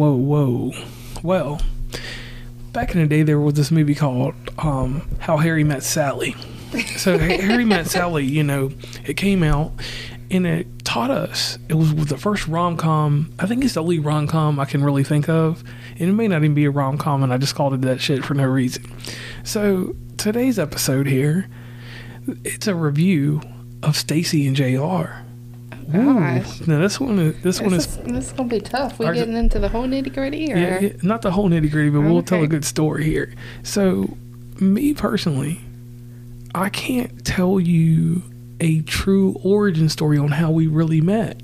whoa, whoa. Well, back in the day, there was this movie called um, How Harry Met Sally. So Harry Met Sally, you know, it came out and it taught us. It was the first rom com. I think it's the only rom com I can really think of, and it may not even be a rom com, and I just called it that shit for no reason. So today's episode here, it's a review of Stacey and Jr. Gosh. Now this one, is, this, one is is, this is gonna be tough. We Ours- getting into the whole nitty gritty, or Yeah, yeah, not the whole nitty gritty, but we'll tell a good story here. So, me personally, I can't tell you a true origin story on how we really met.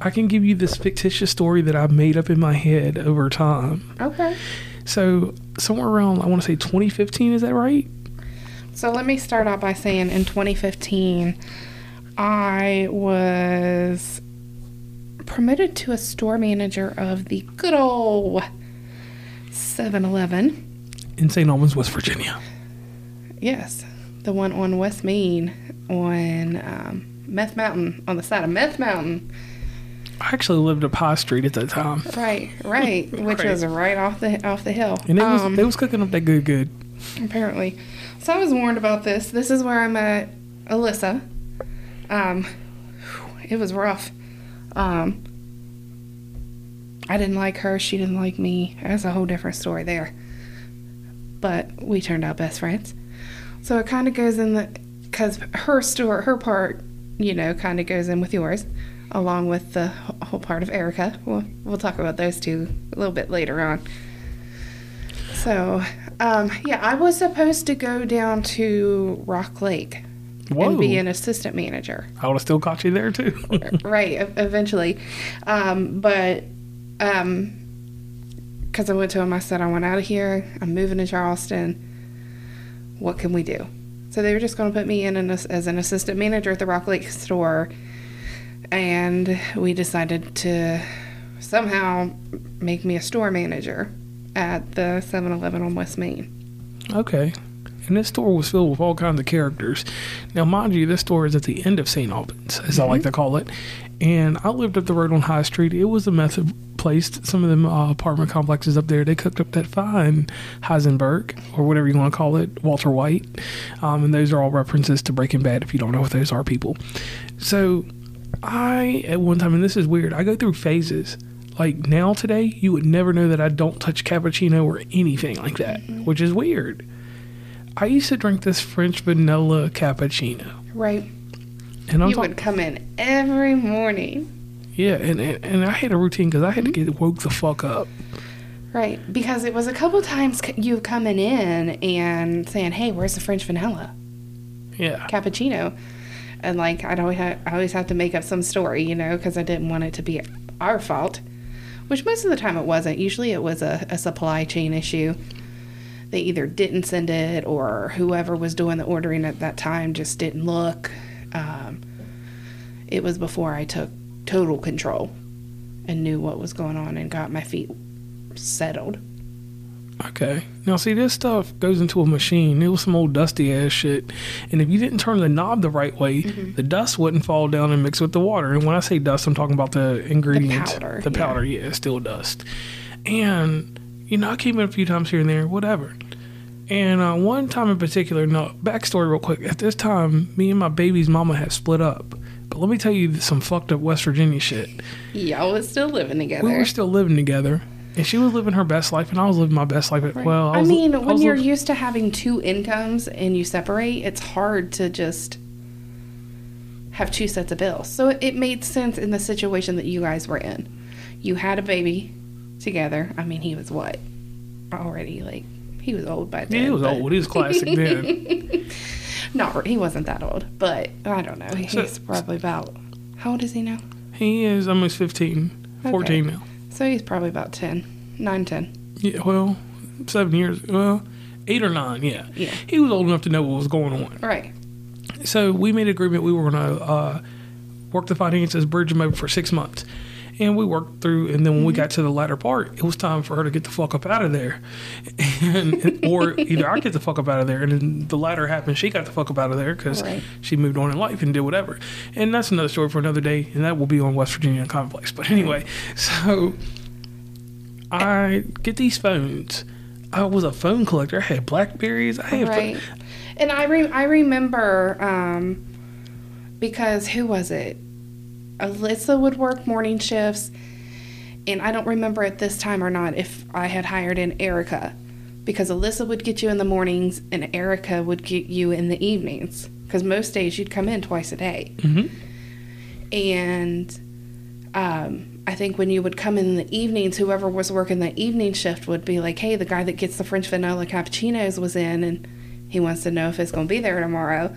I can give you this fictitious story that I've made up in my head over time. okay. So, somewhere around, I want to say 2015, is that right? So let me start out by saying in 2015, I was promoted to a store manager of the good old 7 Eleven. In St. Albans, West Virginia. Yes, the one on West Main on um, Meth Mountain, on the side of Meth Mountain. I actually lived up High Street at that time. Right, right, which was right off the off the hill. And it was, Um, they was cooking up that good, good. apparently. So I was warned about this. This is where I met Alyssa. Um, it was rough. Um, I didn't like her. She didn't like me. That's a whole different story there. But we turned out best friends. So it kind of goes in the because her story, her part, you know, kind of goes in with yours, along with the whole part of Erica. We'll we'll talk about those two a little bit later on. So, um, yeah, I was supposed to go down to Rock Lake Whoa. and be an assistant manager. I would have still caught you there, too. right, eventually. Um, but um, because I went to him, I said, I want out of here. I'm moving to Charleston. What can we do? So they were just going to put me in an, as an assistant manager at the Rock Lake store. And we decided to somehow make me a store manager at the 7 Eleven on West Main. Okay. And this store was filled with all kinds of characters. Now, mind you, this store is at the end of St. Albans, as I like to call it. And I lived up the road on High Street. It was a method place. Some of them uh, apartment complexes up there, they cooked up that fine Heisenberg, or whatever you want to call it, Walter White. Um, and those are all references to Breaking Bad if you don't know what those are, people. So, I, at one time, and this is weird, I go through phases. Like now, today, you would never know that I don't touch cappuccino or anything like that, which is weird. I used to drink this French vanilla cappuccino, Right. and I'm you talking, would come in every morning. yeah, and, and and I had a routine because I had to get woke the fuck up. Right, because it was a couple times you coming in and saying, "Hey, where's the French vanilla Yeah, cappuccino?" And like I'd always ha- I always have to make up some story, you know, because I didn't want it to be our fault. Which most of the time it wasn't. Usually it was a, a supply chain issue. They either didn't send it, or whoever was doing the ordering at that time just didn't look. Um, it was before I took total control and knew what was going on and got my feet settled. okay. Now see, this stuff goes into a machine. It was some old dusty ass shit, and if you didn't turn the knob the right way, the dust wouldn't fall down and mix with the water. And when I say dust, I'm talking about the ingredients, powder, the powder. Yeah, it's still dust. And you know, I came in a few times here and there, whatever. And uh, one time in particular, no, backstory real quick. At this time, me and my baby's mama had split up. But let me tell you some fucked up West Virginia shit. Y'all was still living together. We were still living together, and she was living her best life, and I was living my best life. Well, I, I mean, I when you're used to having two incomes and you separate, it's hard to just have two sets of bills. So it made sense in the situation that you guys were in. You had a baby together. I mean, he was what? Already like he was old by then. yeah, he was but- old. He was classic then. Not he wasn't that old, but I don't know. He's So- probably about how old is he now? He is almost 15, 14 now. So he's probably about 10, 9, 10. Yeah, well, seven years. Well, eight or nine. Yeah. Yeah. He was old enough to know what was going on. Right. So we made an agreement we were going to uh, work the finances, bridge them over for six months. And we worked through, and then when we got to the latter part, it was time for her to get the fuck up out of there, and, or either I get the fuck up out of there, and then the latter happened. She got the fuck up out of there because Right. she moved on in life and did whatever. And that's another story for another day, and that will be on West Virginia Complex. But anyway, so I get these phones. I was a phone collector. I had Blackberries. I had right. And I re- I remember um, because who was it? Alyssa would work morning shifts, and I don't remember at this time or not if I had hired in Erica, because Alyssa would get you in the mornings and Erica would get you in the evenings. Because most days you'd come in twice a day, Mhm. and um, I think when you would come in the evenings, whoever was working the evening shift would be like, "Hey, the guy that gets the French vanilla cappuccinos was in, and he wants to know if it's going to be there tomorrow."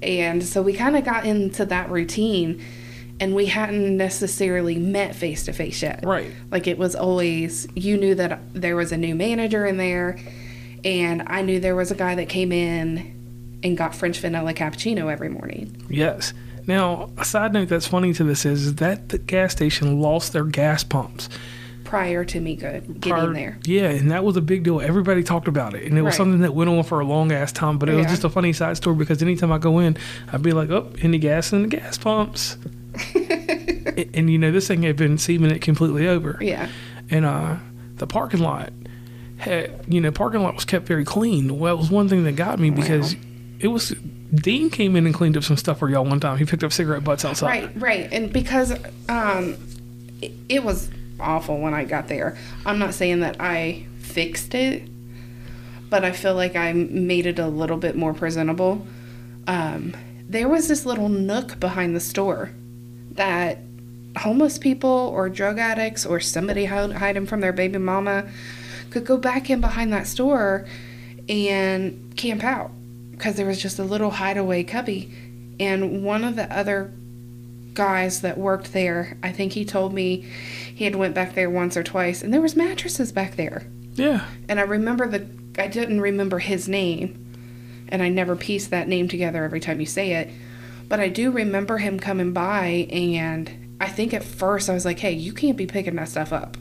And so we kind of got into that routine, and we hadn't necessarily met face to face yet. Right. Like it was always you knew that there was a new manager in there, and I knew there was a guy that came in and got French vanilla cappuccino every morning. Yes. Now, a side note that's funny to this is, is that the gas station lost their gas pumps. Prior to me good getting prior- there. Yeah, and that was a big deal. Everybody talked about it, and it was Right. something that went on for a long ass time. But it was just a funny side story because anytime I go in, I'd be like, "Oh, any gas in the gas pumps?" and, and, you know, this thing had been seeming it completely over, Yeah. and uh, the parking lot had, you know, parking lot was kept very clean. Well, it was one thing that got me because it was Dean came in and cleaned up some stuff for y'all one time. He picked up cigarette butts outside. Right, right. And because um, it, it was awful when I got there. I'm not saying that I fixed it, but I feel like I made it a little bit more presentable. Um, there was this little nook behind the store that homeless people or drug addicts or somebody hide, hiding from their baby mama could go back in behind that store and camp out because there was just a little hideaway cubby and one of the other guys that worked there i think he told me he had went back there once or twice and there was mattresses back there Yeah. and i remember the i didn't remember his name and i never pieced that name together every time you say it but i do remember him coming by and i think at first i was like hey you can't be picking that stuff up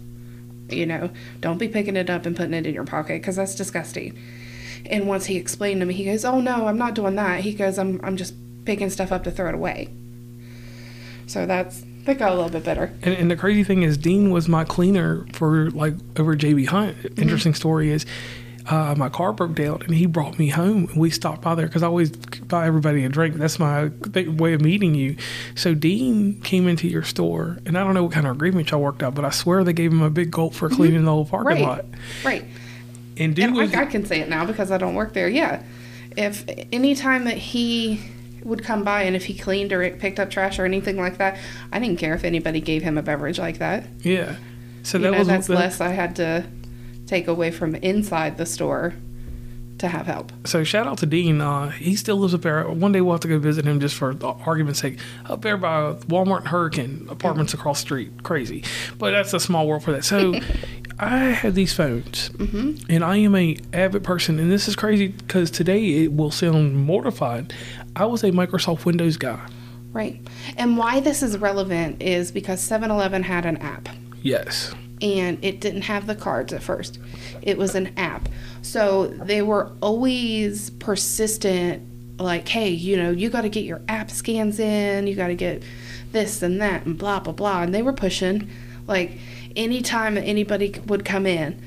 you know? Don't be picking it up and putting it in your pocket because that's disgusting. And once he explained to me he goes oh no i'm not doing that. He goes i'm, I'm just picking stuff up to throw it away. So that's that got a little bit better. And, and the crazy thing is, Dean was my cleaner for like over JB Hunt. Mm-hmm. Interesting story is, uh, my car broke down and he brought me home. And we stopped by there because I always buy everybody a drink. That's my way of meeting you. So Dean came into your store, and I don't know what kind of agreement y'all worked out, but I swear they gave him a big gulp for cleaning the whole parking Mm-hmm. right lot. right And dude and was I, I can say it now because I don't work there. Yeah, if any time that he would come by and if he cleaned or picked up trash or anything like that, I didn't care if anybody gave him a beverage like that. yeah. So you that know, was that's less I had to take away from inside the store to have help. So shout out to Dean. Uh, he still lives up there. One day we'll have to go visit him just for the argument's sake. Up there by Walmart and Hurricane apartments across the street. Crazy, but that's a small world for that. So I have these phones, and I am a avid person. And this is crazy because today it will sound mortified. I was a Microsoft Windows guy. Right. And why this is relevant is because 7 Eleven had an app. Yes. And it didn't have the cards at first. It was an app. So they were always persistent like, hey, you know, you got to get your app scans in, you got to get this and that and blah blah blah. And they were pushing like anytime anybody would come in,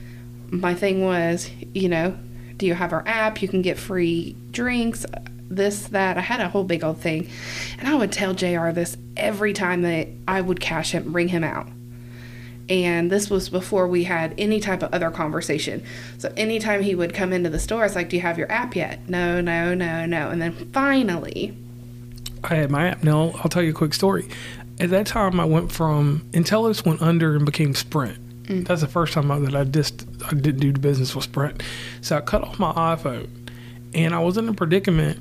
my thing was, you know, do you have our app? You can get free drinks, this, that. I had a whole big old thing. And I would tell JR this every time that I would cash him, bring him out and this was before we had any type of other conversation. So anytime he would come into the store, it's like, "Do you have your app yet?" No, no, no, no. And then finally, I had my app. Now I'll tell you a quick story. At that time, I went from nTelos went under and became Sprint. Mm. That's the first time I, that I just I didn't do business with Sprint. So I cut off my iPhone, and I was in a predicament.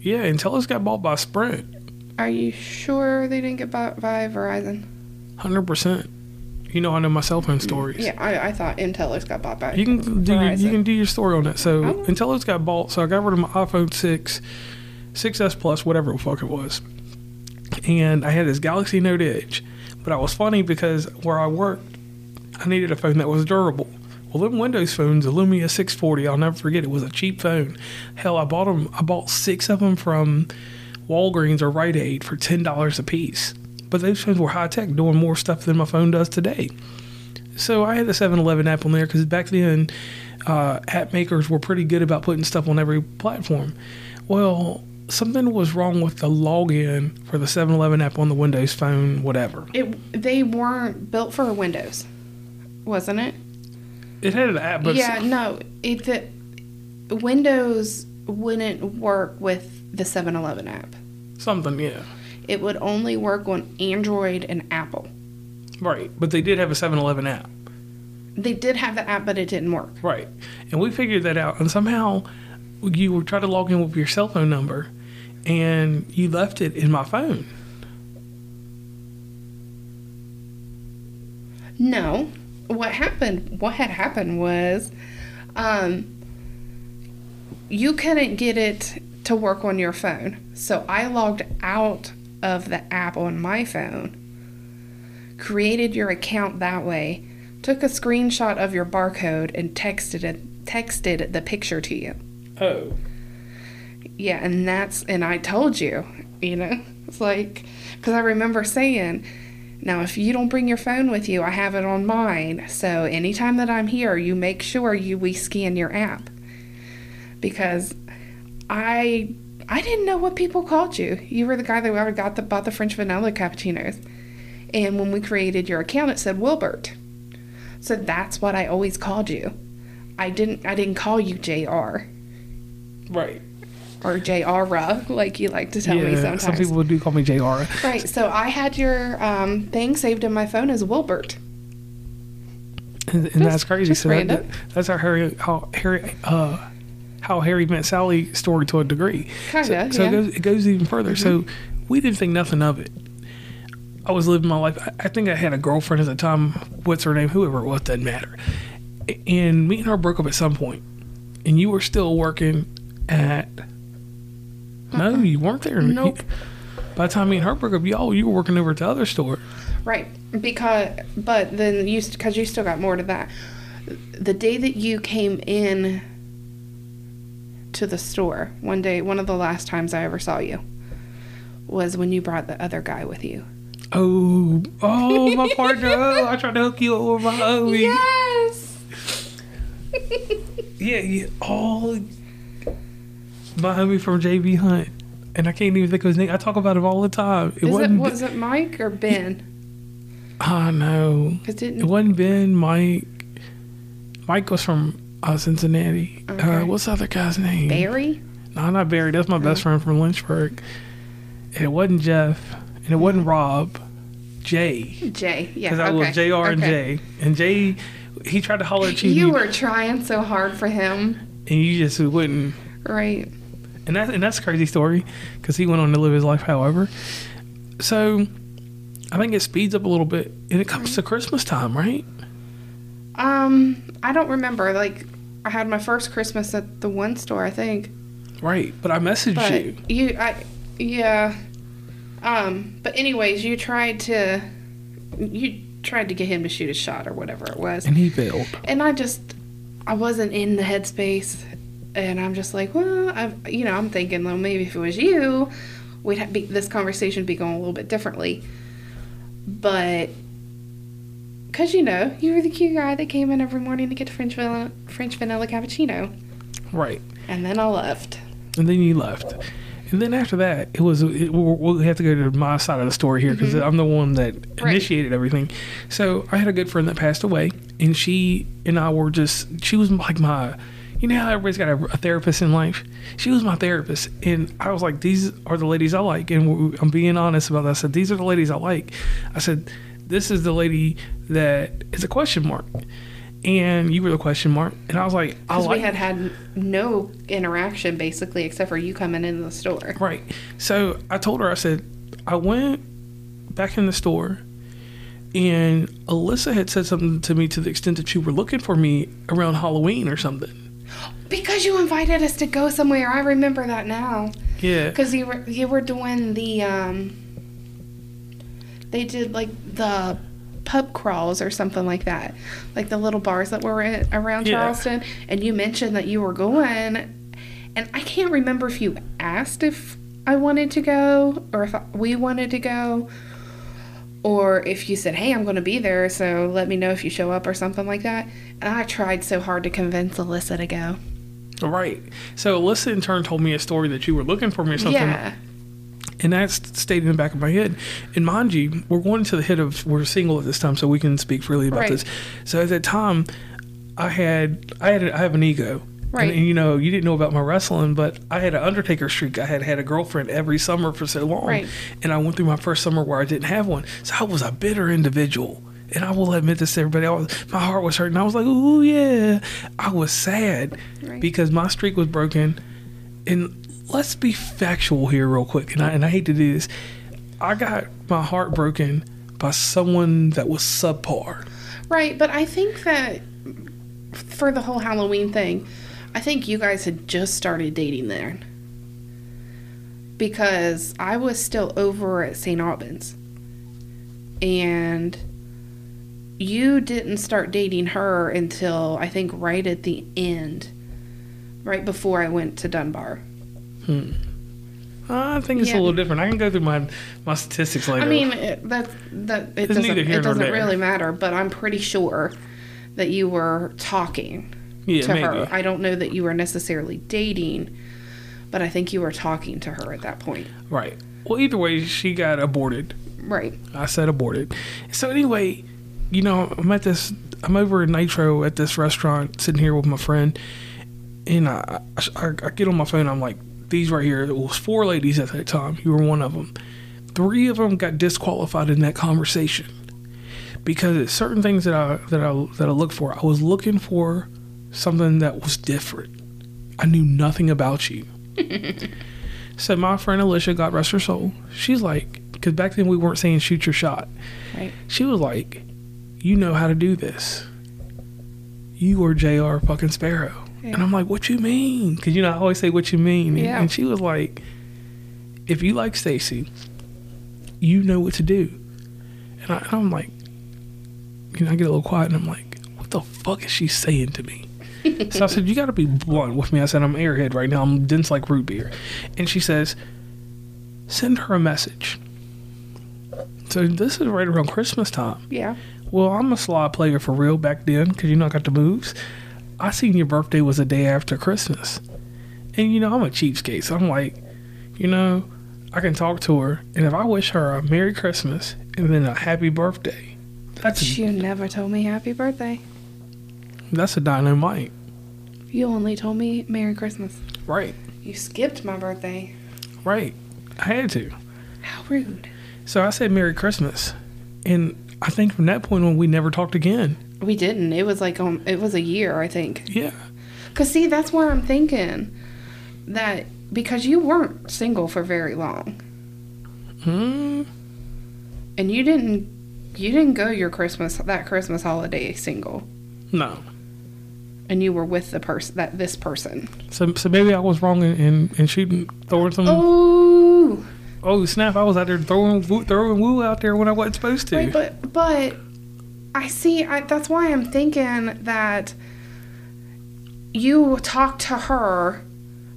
Yeah, nTelos got bought by Sprint, are you sure they didn't get bought by Verizon? hundred percent. You know, I know my cell phone stories. Yeah, I, I thought nTelos got bought by. You can do your, you can do your story on that. So Oh. nTelos got bought, so I got rid of my iPhone six, 6S Plus, whatever the fuck it was, and I had this Galaxy Note Edge. But I was funny because where I worked, I needed a phone that was durable. Well, them Windows phones, the Lumia 640, I'll never forget. It was a cheap phone. Hell, I bought them. I bought six of them from Walgreens or Rite Aid for ten dollars a piece. But those phones were high tech, doing more stuff than my phone does today. So I had the 7-Eleven app on there because back then, uh, app makers were pretty good about putting stuff on every platform. Well, something was wrong with the login for the 7-Eleven app on the Windows phone, whatever. It they weren't built for Windows, wasn't it? It had an app, but yeah, no. It the Windows wouldn't work with the 7-Eleven app. something, yeah. It would only work on Android and Apple. Right. But they did have a 7-Eleven app. They did have the app, but it didn't work. Right. And we figured that out. And somehow you were trying to log in with your cell phone number and you left it in my phone. No. What happened? What had happened was, um, you couldn't get it to work on your phone. So I logged out of the app on my phone, created your account that way, took a screenshot of your barcode, and texted it, texted the picture to you. Oh. Yeah, and that's and I told you, you know, it's like because I remember saying, now if you don't bring your phone with you, I have it on mine. So anytime that I'm here, you make sure you we scan your app because I I didn't know what people called you. You were the guy that got the bought the French vanilla cappuccinos, and when we created your account, it said Wilbert. So that's what I always called you. I didn't I didn't call you Jr. Right. or Jr. like you like to tell me yeah, sometimes. some people do call me JR. Right. So I had your um, thing saved in my phone as Wilbert. And, and that's crazy. just So that, random. that's how Harry, how Harry, uh, how Harry met Sally story to a degree. Kinda, So, so yeah. Mm-hmm. it, goes, it goes even further. So we didn't think nothing of it. I was living my life. I, I think I had a girlfriend at the time. What's her name? Whoever it was, doesn't matter. And me and her broke up at some point. And you were still working at. No, you weren't there. Uh-uh. Nope. You- by the time me and her broke up, y'all, you were working over at the other store. Right. Because, but then you, because you still got more to that. The day that you came in to the store, one day, one of the last times I ever saw you, was when you brought the other guy with you. Oh, oh, my partner. Oh, I tried to hook you over my homie. Yes. Yeah, yeah. Oh, my homie from JB Hunt. And I can't even think of his name. I talk about him all the time. It Is it wasn't. was it Mike or Ben? I know. Because It wasn't Ben. Mike. Mike was from uh, Cincinnati. Uh, what's the other guy's name? Barry? No, not Barry. That's my best friend from Lynchburg. And it wasn't Jeff. And it wasn't Rob. Jay. Jay. Yeah. Because I okay. love JR and okay. Jay. And Jay, he tried to holler at you. You were trying so hard for him, and you just wouldn't. right? And that's and that's a crazy story because he went on to live his life. However, so I think it speeds up a little bit, and it comes to Christmas time, right? Um, I don't remember. Like, I had my first Christmas at the one store, I think. Right. But I messaged But you. you, I, yeah. Um, but anyways, you tried to, you tried to get him to shoot a shot or whatever it was, and he failed. and I just, I wasn't in the headspace, and I'm just like, well, I, you know, I'm thinking, well, maybe if it was you, we'd have be, this conversation would be going a little bit differently, but. Cause you know you were the cute guy that came in every morning to get the French vanilla, French vanilla cappuccino, Right. and then I left. And then you left. And then after that, it was it, we'll, have to go to my side of the story here because I'm the one that Mm-hmm. Right. initiated everything. So I had a good friend that passed away, and she and I were just she was like my, you know how everybody's got a, a therapist in life. She was my therapist, and I was like, these are the ladies I like, and I'm being honest about that. I said these are the ladies I like. I said this is the lady that is a question mark. And you were the question mark, and I was like, I like we had had no interaction basically except for you coming in the store. Right. So I told her, I said, I went back in the store and Alyssa had said something to me to the extent that you were looking for me around Halloween or something. Because you invited us to go somewhere. I remember that now. Yeah. Because you were you were doing the um. They did like the pub crawls or something like that, like the little bars that were in, around Yeah. Charleston. And you mentioned that you were going, and I can't remember if you asked if I wanted to go or if we wanted to go. or if you said, "Hey, I'm going to be there, so let me know if you show up" or something like that. And I tried so hard to convince Alyssa to go. Right. So Alyssa in turn told me a story that you were looking for me or something. Yeah. And that stayed in the back of my head. And mind you, we're going to the head of we're single at this time, so we can speak freely about Right. this. So at that time, I had I had I have an ego. Right. And, and, you know, you didn't know about my wrestling, but I had an Undertaker streak. I had had a girlfriend every summer for so long. Right. And I went through my first summer where I didn't have one. So I was a bitter individual. And I will admit this to everybody. I was, my heart was hurting. I was like, "Ooh, yeah." I was sad Right. because my streak was broken. And let's be factual here, real quick. And I, and I hate to do this. I got my heart broken by someone that was subpar. Right, but I think that for the whole Halloween thing, I think you guys had just started dating then. Because I was still over at St. Albans. And you didn't start dating her until I think right at the end, right before I went to Dunbar. Hmm. Uh, I think it's Yeah. a little different. I can go through my my statistics later. I mean, it, that that it It's doesn't it doesn't really matter, but I'm pretty sure that you were talking yeah, to maybe. her. I don't know that you were necessarily dating, but I think you were talking to her at that point. Right. Well, either way, she got aborted. Right. I said aborted. So anyway, you know, I'm at this. I'm over at Nitro at this restaurant, sitting here with my friend, and I, I, I get on my phone. I'm like, these right here. It was four ladies at that time. You were one of them. Three of them got disqualified in that conversation because it's certain things that I that I that I look for. I was looking for something that was different. I knew nothing about you. so my friend Alicia, God rest her soul, she's like, because back then we weren't saying shoot your shot. Right. She was like, "You know how to do this. You are Jr. fucking Sparrow." Yeah. And I'm like, "What you mean?" Because you know I always say, "What you mean?" And- Yeah. And she was like, "If you like Stacey, you know what to do." And, I, and I'm like, you know, I get a little quiet, and I'm like, "What the fuck is she saying to me?" so I said, "You got to be blunt with me." I said, "I'm airhead right now. I'm dense like root beer," and she says, "Send her a message." So this is right around Christmas time. Yeah. Well, I'm a sly player for real back then because you know I got the moves. I seen your birthday was a day after Christmas, and you know I'm a cheapskate, so I'm like, you know, I can talk to her, and if I wish her a Merry Christmas and then a Happy Birthday, that's But a, you never told me happy birthday. that's a dynamite, You only told me Merry Christmas. right? You skipped my birthday. Right. I had to. How rude. So I said Merry Christmas, and I think from that point on we never talked again. We didn't. It was like um, it was a year, I think. Yeah. Cause see, that's where I'm thinking that because you weren't single for very long, Hmm. and you didn't you didn't go your Christmas that Christmas holiday single, No. and you were with the person that this person. So so maybe I was wrong in in, in shooting throwing some. Oh, Oh snap! I was out there throwing woo, throwing woo out there when I wasn't supposed to. right, but but I see. I, that's why I'm thinking that you talked to her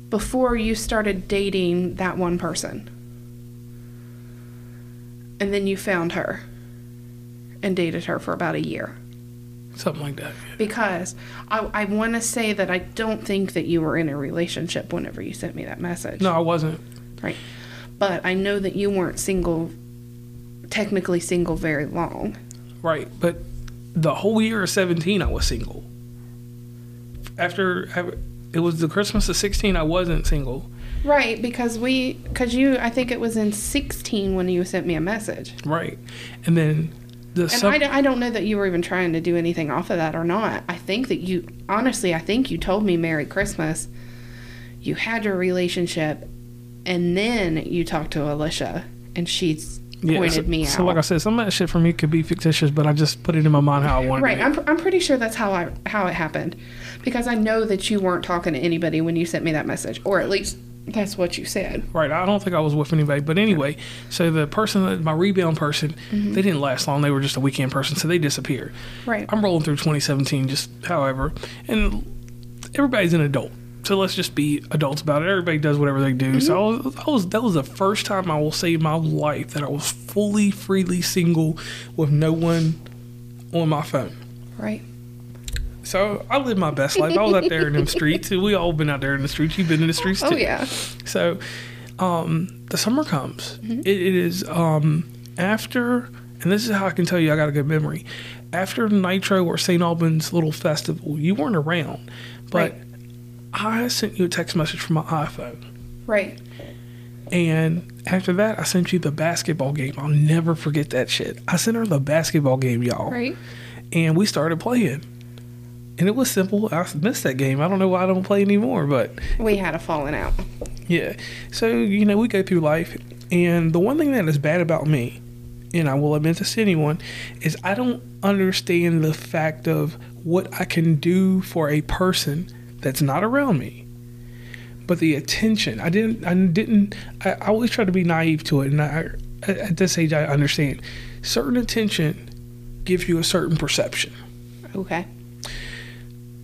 before you started dating that one person, and then you found her and dated her for about a year. Something like that. Because I, I want to say that I don't think that you were in a relationship whenever you sent me that message. No, I wasn't. Right. But I know that you weren't single, technically single very long. Right, but the whole year of seventeen, I was single. After it was the Christmas of sixteen, I wasn't single. Right, because we, because you, I think it was in 16 when you sent me a message. Right, and then the And sub- I, don't- I don't know that you were even trying to do anything off of that or not. I think that you, honestly, I think you told me Merry Christmas. You had your relationship, and then you talked to Alicia, and she's yeah, pointed so, me so like I said, some of that shit for me could be fictitious, but I just put it in my mind how I wanted Right, it. I'm, I'm pretty sure that's how I how it happened, because I know that you weren't talking to anybody when you sent me that message, or at least that's what you said. Right, I don't think I was with anybody, but anyway, so the person, my rebound person, Mm-hmm. they didn't last long. They were just a weekend person, so they disappeared. Right. I'm rolling through 2017, just however, and everybody's an adult. So let's just be adults about it. Everybody does whatever they do. So I was, I was that was the first time I will say in my life that I was fully freely single with no one on my phone. Right. So I lived my best life. I was out there in them streets. We all been out there in the streets. You've been in the streets too. Oh yeah. So, um, the summer comes. Mm-hmm. It, it is um, after, and this is how I can tell you I got a good memory. After Nitro or St. Albans little festival, you weren't around, but Right. I sent you a text message from my iPhone. Right. And after that, I sent you the basketball game. I'll never forget that shit. I sent her the basketball game, y'all. Right. And we started playing. And it was simple. I missed that game. I don't know why I don't play anymore, but We had a falling out. yeah. So, you know, we go through life. And the one thing that is bad about me, and I will admit this to anyone, is I don't understand the fact of what I can do for a person that's not around me. But the attention, I didn't, I didn't, I, I always try to be naive to it. And I, at this age, I understand. Certain attention gives you a certain perception. Okay.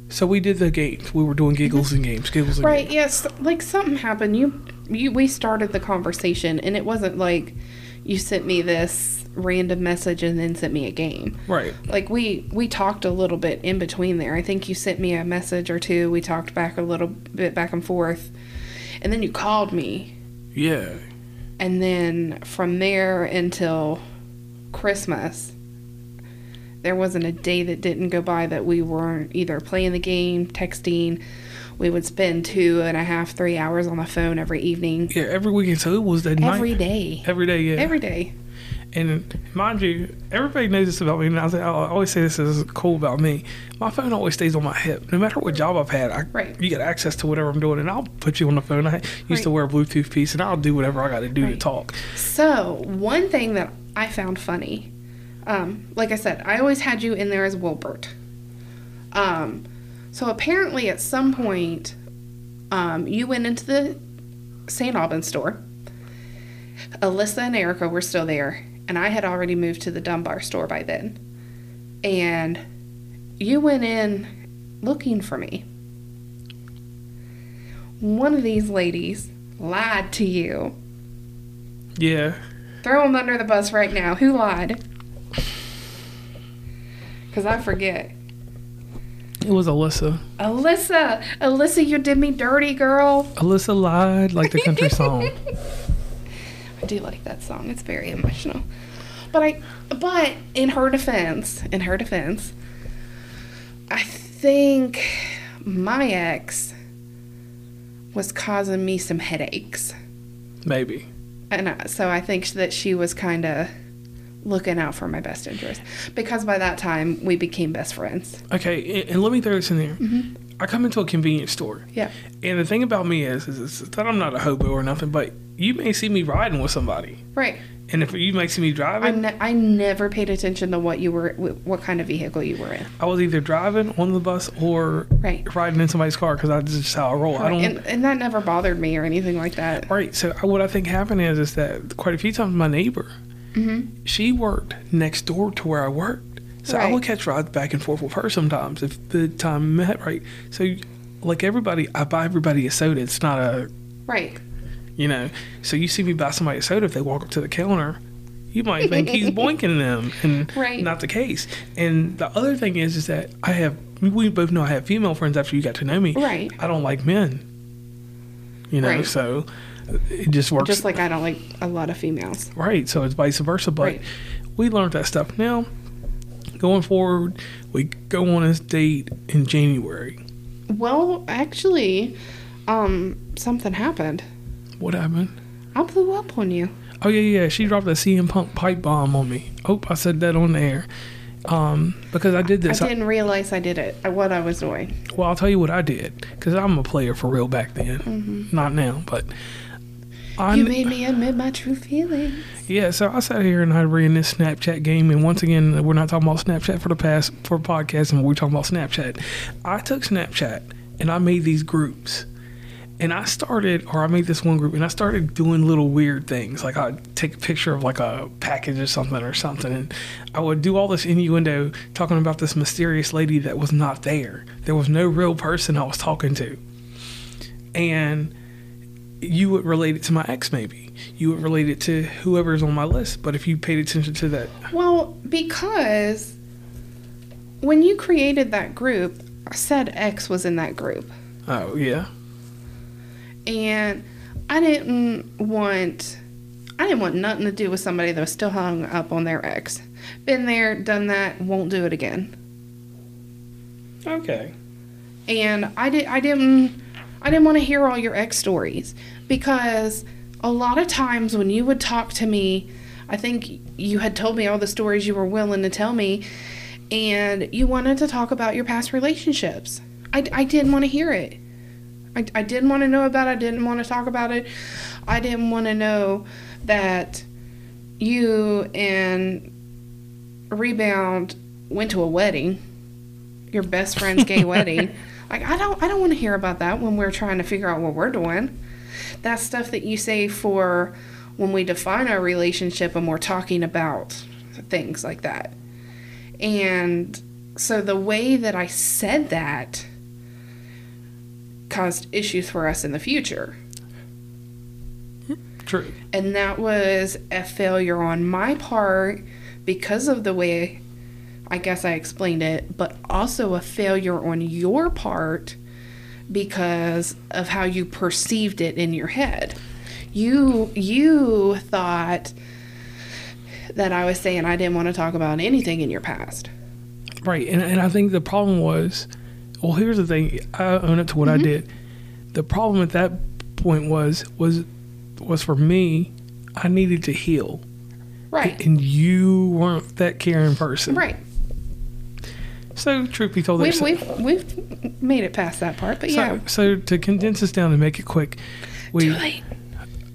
So we did the games. We were doing giggles and games, giggles and Right. games. Yes. Like something happened. You, you, we started the conversation, and it wasn't like you sent me this random message and then sent me a game. Right. Like we we talked a little bit in between there. I think you sent me a message or two. We talked back a little bit back and forth, and then you called me, Yeah. and then from there until Christmas. There wasn't a day that didn't go by that we weren't either playing the game, texting. We would spend two and a half, three hours on the phone every evening, Yeah, every weekend. So it was night. every day, Every day, yeah. every day. And mind you, everybody knows this about me. And I, say, I always say this is cool about me. My phone always stays on my hip. No matter what job I've had, I, Right. you get access to whatever I'm doing, and I'll put you on the phone. I used to wear a Bluetooth piece, and I'll do whatever I got to do to talk. So, one thing that I found funny, um, like I said, I always had you in there as Wilbert. Um, so apparently, at some point, um, you went into the St. Albans store. Alyssa and Erica were still there, and I had already moved to the Dunbar store by then. And you went in looking for me. One of these ladies lied to you. Yeah, Throw him under the bus right now. Who lied? Because I forget. it was Alyssa. Alyssa! Alyssa, you did me dirty, girl. Alyssa lied like the country song. I do like that song. It's very emotional. But I but in her defense, in her defense, I think my ex was causing me some headaches. Maybe. And I- so I think that she was kind of looking out for my best interest because by that time we became best friends. Okay, and, and let me throw this in there. Mm-hmm. I come into a convenience store. Yeah. And the thing about me is, is, is that I'm not a hobo or nothing, but you may see me riding with somebody. Right. And if you may see me driving, ne- I never paid attention to what you were, what kind of vehicle you were in. I was either driving on the bus or Right. riding in somebody's car because that's just how I roll. I don't. and, and that never bothered me or anything like that. right. So what I think happened is, is that quite a few times my neighbor, Mm-hmm. she worked next door to where I worked, so I Right. would catch rides back and forth with her sometimes if the time met right. So, like everybody, I buy everybody a soda. It's not a Right. You know, so you see me buy somebody a soda if they walk up to the counter, you might think he's boinking them, and Right. not the case. And the other thing is, is that I have we both know I have female friends after you got to know me. Right. I don't like men. You know, Right. so it just works. Just like I don't like a lot of females. right. So it's vice versa, but Right. we learned that stuff. Now, going forward, we go on this date in January. Well, actually, um, something happened. What happened? I blew up on you. Oh yeah, yeah. She dropped a CM Punk pipe bomb on me. Oh, I said that on the air. Um, because I did this. I didn't realize I did it. What I was doing. well, I'll tell you what I did. Because I'm a player for real back then. Not now, but. I. You made me admit my true feelings. yeah, so I sat here and I ran this Snapchat game, and once again, we're not talking about Snapchat for the past for podcast, and we're talking about Snapchat. I took Snapchat and I made these groups, and I started, or I made this one group, and I started doing little weird things, like I'd take a picture of like a package or something or something, and I would do all this innuendo talking about this mysterious lady that was not there. There was no real person I was talking to. and you would relate it to my ex maybe you would relate it to whoever's on my list but if you paid attention to that Well, because when you created that group, I said X was in that group. oh yeah And I didn't want I didn't want nothing to do with somebody that was still hung up on their ex. Been there, done that, won't do it again. okay And I did I didn't I didn't want to hear all your ex stories because a lot of times when you would talk to me, I think you had told me all the stories you were willing to tell me and you wanted to talk about your past relationships. I, I didn't want to hear it. I, I didn't want to know about it. I didn't want to talk about it. I didn't want to know that you and Rebound went to a wedding, your best friend's gay wedding. Like I don't I don't want to hear about that when we're trying to figure out what we're doing. That's stuff that you say for when we define our relationship and we're talking about things like that. And so the way that I said that caused issues for us in the future. true And that was a failure on my part because of the way I guess I explained it, but also a failure on your part because of how you perceived it in your head. You you thought that I was saying I didn't want to talk about anything in your past. right and, and i think the problem was well here's the thing i own it to what i mm-hmm. did the problem at that point was was was for me i needed to heal Right. and you weren't that caring person Right. So truth be told We've, we've, we've made it past that part, but so, yeah. so to condense this down and make it quick we Too late.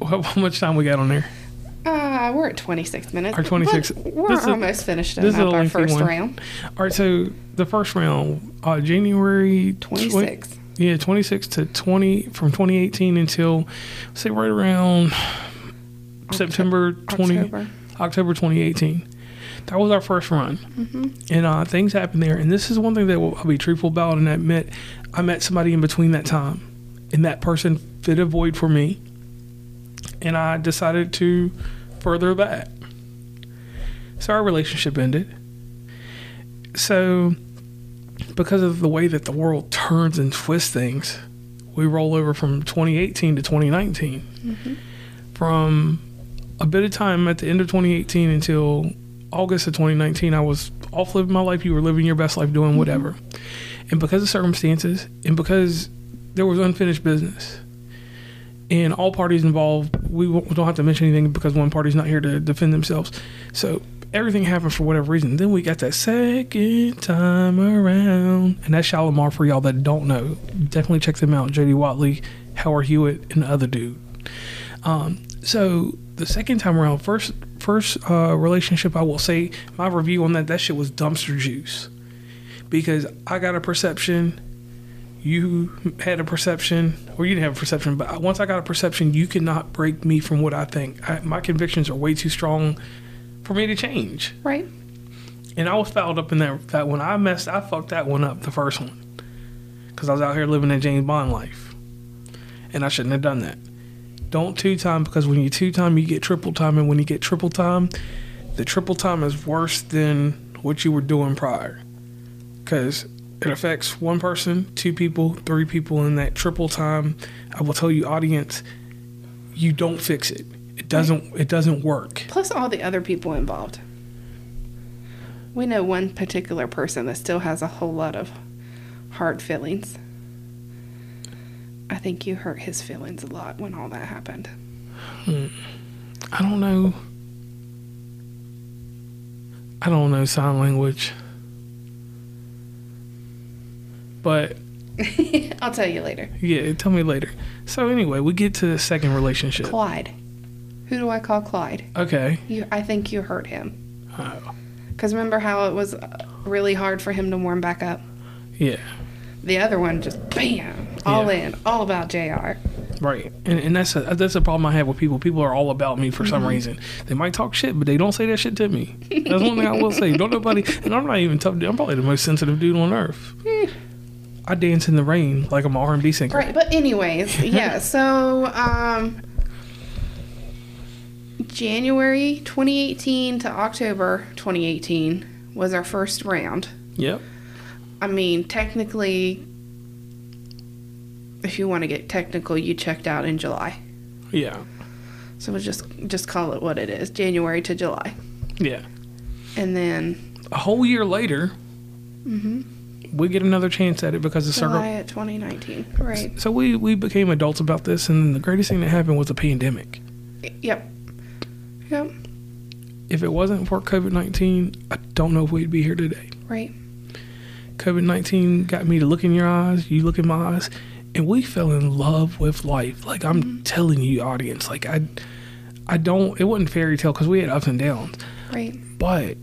how, how much time we got on there Uh, we're at 26 minutes. Our 26 but We're this is a- almost finished this is up our first one. round. all right so the first round uh january 20 26. Yeah, 26 to 20 from 2018 until say right around September 20 October. October 2018. That was our first run, Mm-hmm. and uh, things happened there. And this is one thing that I'll be truthful about and admit. I met somebody in between that time, and that person fit a void for me, and I decided to further that. So our relationship ended. So, because of the way that the world turns and twists things, we roll over from 2018 to 2019. From a bit of time at the end of 2018 until August of 2019, I was off living my life. You were living your best life, doing whatever. And because of circumstances, and because there was unfinished business, and all parties involved, we don't have to mention anything because one party's not here to defend themselves. So everything happened for whatever reason. Then we got that second time around, and that's Shalamar for y'all that don't know. Definitely check them out. Jody Watley, Howard Hewett, and the other dude. Um, so the second time around, first first uh, relationship, I will say my review on that that shit was dumpster juice because I got a perception, you had a perception, or you didn't have a perception, but once I got a perception, you cannot break me from what I think. I, my convictions are way too strong for me to change, Right. and I was fouled up in that that one. I messed, I fucked that one up, the first one, because I was out here living that James Bond life, and I shouldn't have done that. Don't two time because when you two time, you get triple time, and when you get triple time, the triple time is worse than what you were doing prior, because it affects one person, two people, three people, in that triple time. I will tell you, audience, you don't fix it. It doesn't. It doesn't work. Plus all the other people involved. We know one particular person that still has a whole lot of hard feelings. I think you hurt his feelings a lot when all that happened. Hmm. I don't know. I don't know sign language. But I'll tell you later. yeah, tell me later. So anyway, we get to the second relationship. Clyde. Who do I call Clyde? Okay. You, I think you hurt him. Oh, Because remember how it was really hard for him to warm back up? yeah. The other one just bam, all Yeah. in, all about JR. Right. And and that's a that's a problem I have with people. People are all about me for some Mm-hmm. reason. They might talk shit, but they don't say that shit to me. That's one thing I will say. Don't nobody and I'm not even tough. I'm probably the most sensitive dude on earth. I dance in the rain like I'm an R&B singer. Right, but anyways, yeah. So, um, January 2018 to October 2018 was our first round. Yep. I mean, technically, if you want to get technical, you checked out in July. Yeah. So we'll just just call it what it is, January to July, Yeah. and then A whole year later, mm-hmm. we get another chance at it because the circle. July at 2019. Right. So we we became adults about this, and the greatest thing that happened was a pandemic. Yep. Yep. If it wasn't for COVID nineteen, I don't know if we'd be here today. Right. COVID nineteen got me to look in your eyes, you look in my eyes, and we fell in love with life. Like I'm mm-hmm. telling you, audience, like I, I don't. It wasn't fairy tale because we had ups and downs, Right. but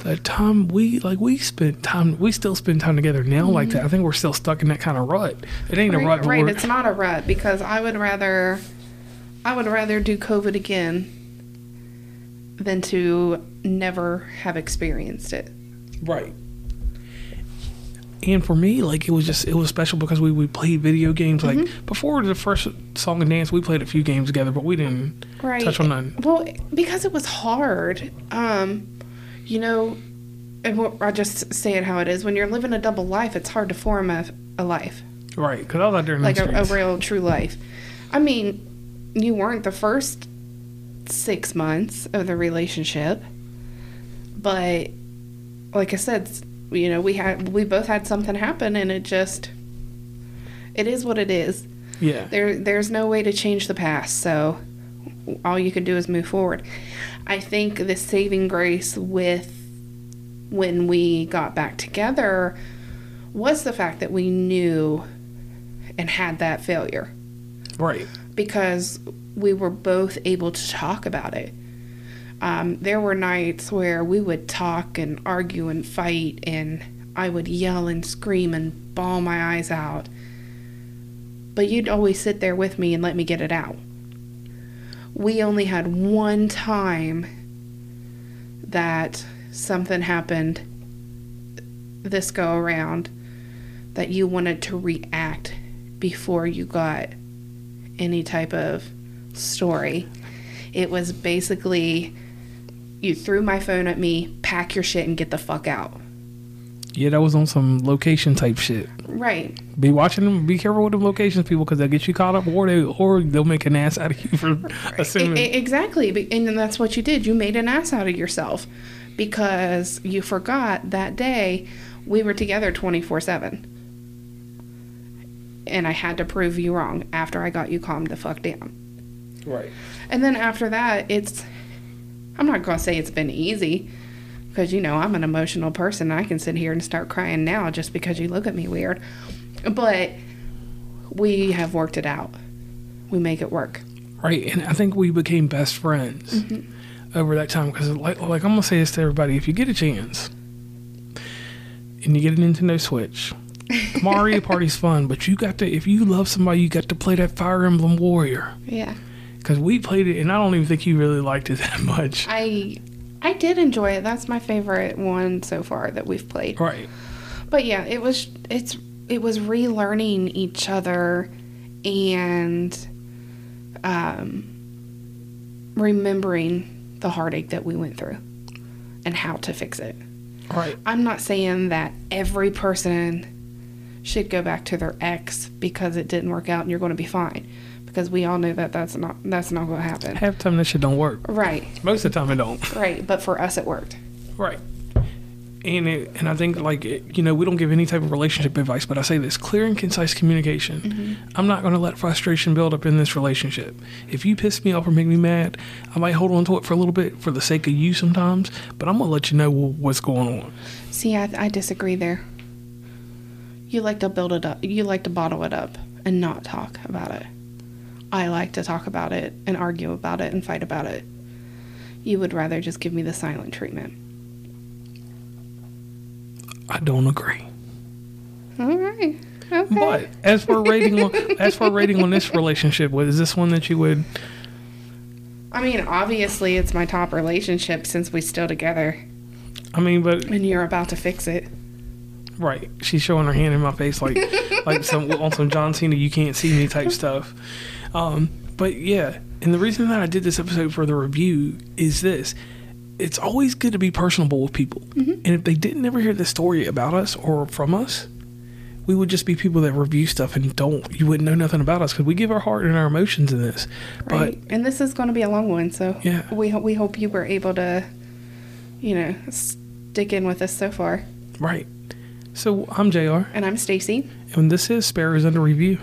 the time we like we spent time, we still spend time together now like mm-hmm. that. I think we're still stuck in that kind of rut. It ain't a rut. right. It's not a rut because I would rather, I would rather do COVID again than to never have experienced it. Right. And for me, like it was just it was special because we, we played video games. Like Mm-hmm. before the first song and dance, we played a few games together, but we didn't Right. touch on none. Well, because it was hard. Um, you know, and what- I just say it how it is. When you're living a double life, it's hard to form a, a life Right, because I was out there in like a, a real true life. I mean, you weren't the first six months of the relationship, but like I said, you know, we had we both had something happen, and it just it is what it is. yeah, There there's no way to change the past, so all you can do is move forward. I think the saving grace with when we got back together was the fact that we knew and had that failure right. because we were both able to talk about it. Um, there were nights where we would talk and argue and fight, and I would yell and scream and bawl my eyes out. But you'd always sit there with me and let me get it out. We only had one time that something happened this go around that you wanted to react before you got any type of story. It was basically you threw my phone at me, pack your shit, and get the fuck out. Yeah, that was on some location type shit. Right. Be watching them. Be careful with them locations, people, because they'll get you caught up, or they or they'll make an ass out of you for E- assuming. e- exactly. And then that's what you did. You made an ass out of yourself because you forgot that day we were together 24 7. And I had to prove you wrong after I got you calmed the fuck down. right. And then after that, it's I'm not going to say it's been easy because you know, I'm an emotional person. I can sit here and start crying now just because you look at me weird. But we have worked it out. We make it work. Right, and I think we became best friends Mm-hmm. over that time because, like, like I'm gonna say this to everybody: if you get a chance and you get a Nintendo Switch, Mario Party's fun, but you got to if you love somebody, you got to play that Fire Emblem Warrior Yeah. Because we played it, and I don't even think you really liked it that much. I I did enjoy it. That's my favorite one so far that we've played. Right, But yeah, it was it's it was relearning each other and um remembering the heartache that we went through and how to fix it. right, I'm not saying that every person should go back to their ex because it didn't work out and you're going to be fine because we all know that that's not that's not going to happen. half the time that shit don't work. Right. Most of the time it don't. Right, but for us it worked. Right. And it, and I think like it, you know we don't give any type of relationship advice, but I say this: clear and concise communication. Mm-hmm. I'm not going to let frustration build up in this relationship. If you piss me off or make me mad, I might hold on to it for a little bit for the sake of you sometimes, but I'm gonna let you know what's going on. See, I, I disagree there. You like to build it up. You like to bottle it up and not talk about it. I like to talk about it and argue about it and fight about it. You would rather just give me the silent treatment. I don't agree. All right. Okay. But as for rating, on, as for rating on this relationship, what is this one that you would? I mean, obviously, it's my top relationship since we still together, I mean, but and you're about to fix it. Right. She's showing her hand in my face like like some on some John Cena you can't see me type stuff. Um, but yeah, and the reason that I did this episode for the review is this. It's always good to be personable with people. And if they didn't ever hear the story about us or from us, we would just be people that review stuff and don't you wouldn't know nothing about us because we give our heart and our emotions in this. Right. and this is going to be a long one, so Yeah. we ho- we hope you were able to, you know, stick in with us so far. Right. So I'm JR And I'm Stacey. and this is Sparrows Under Review.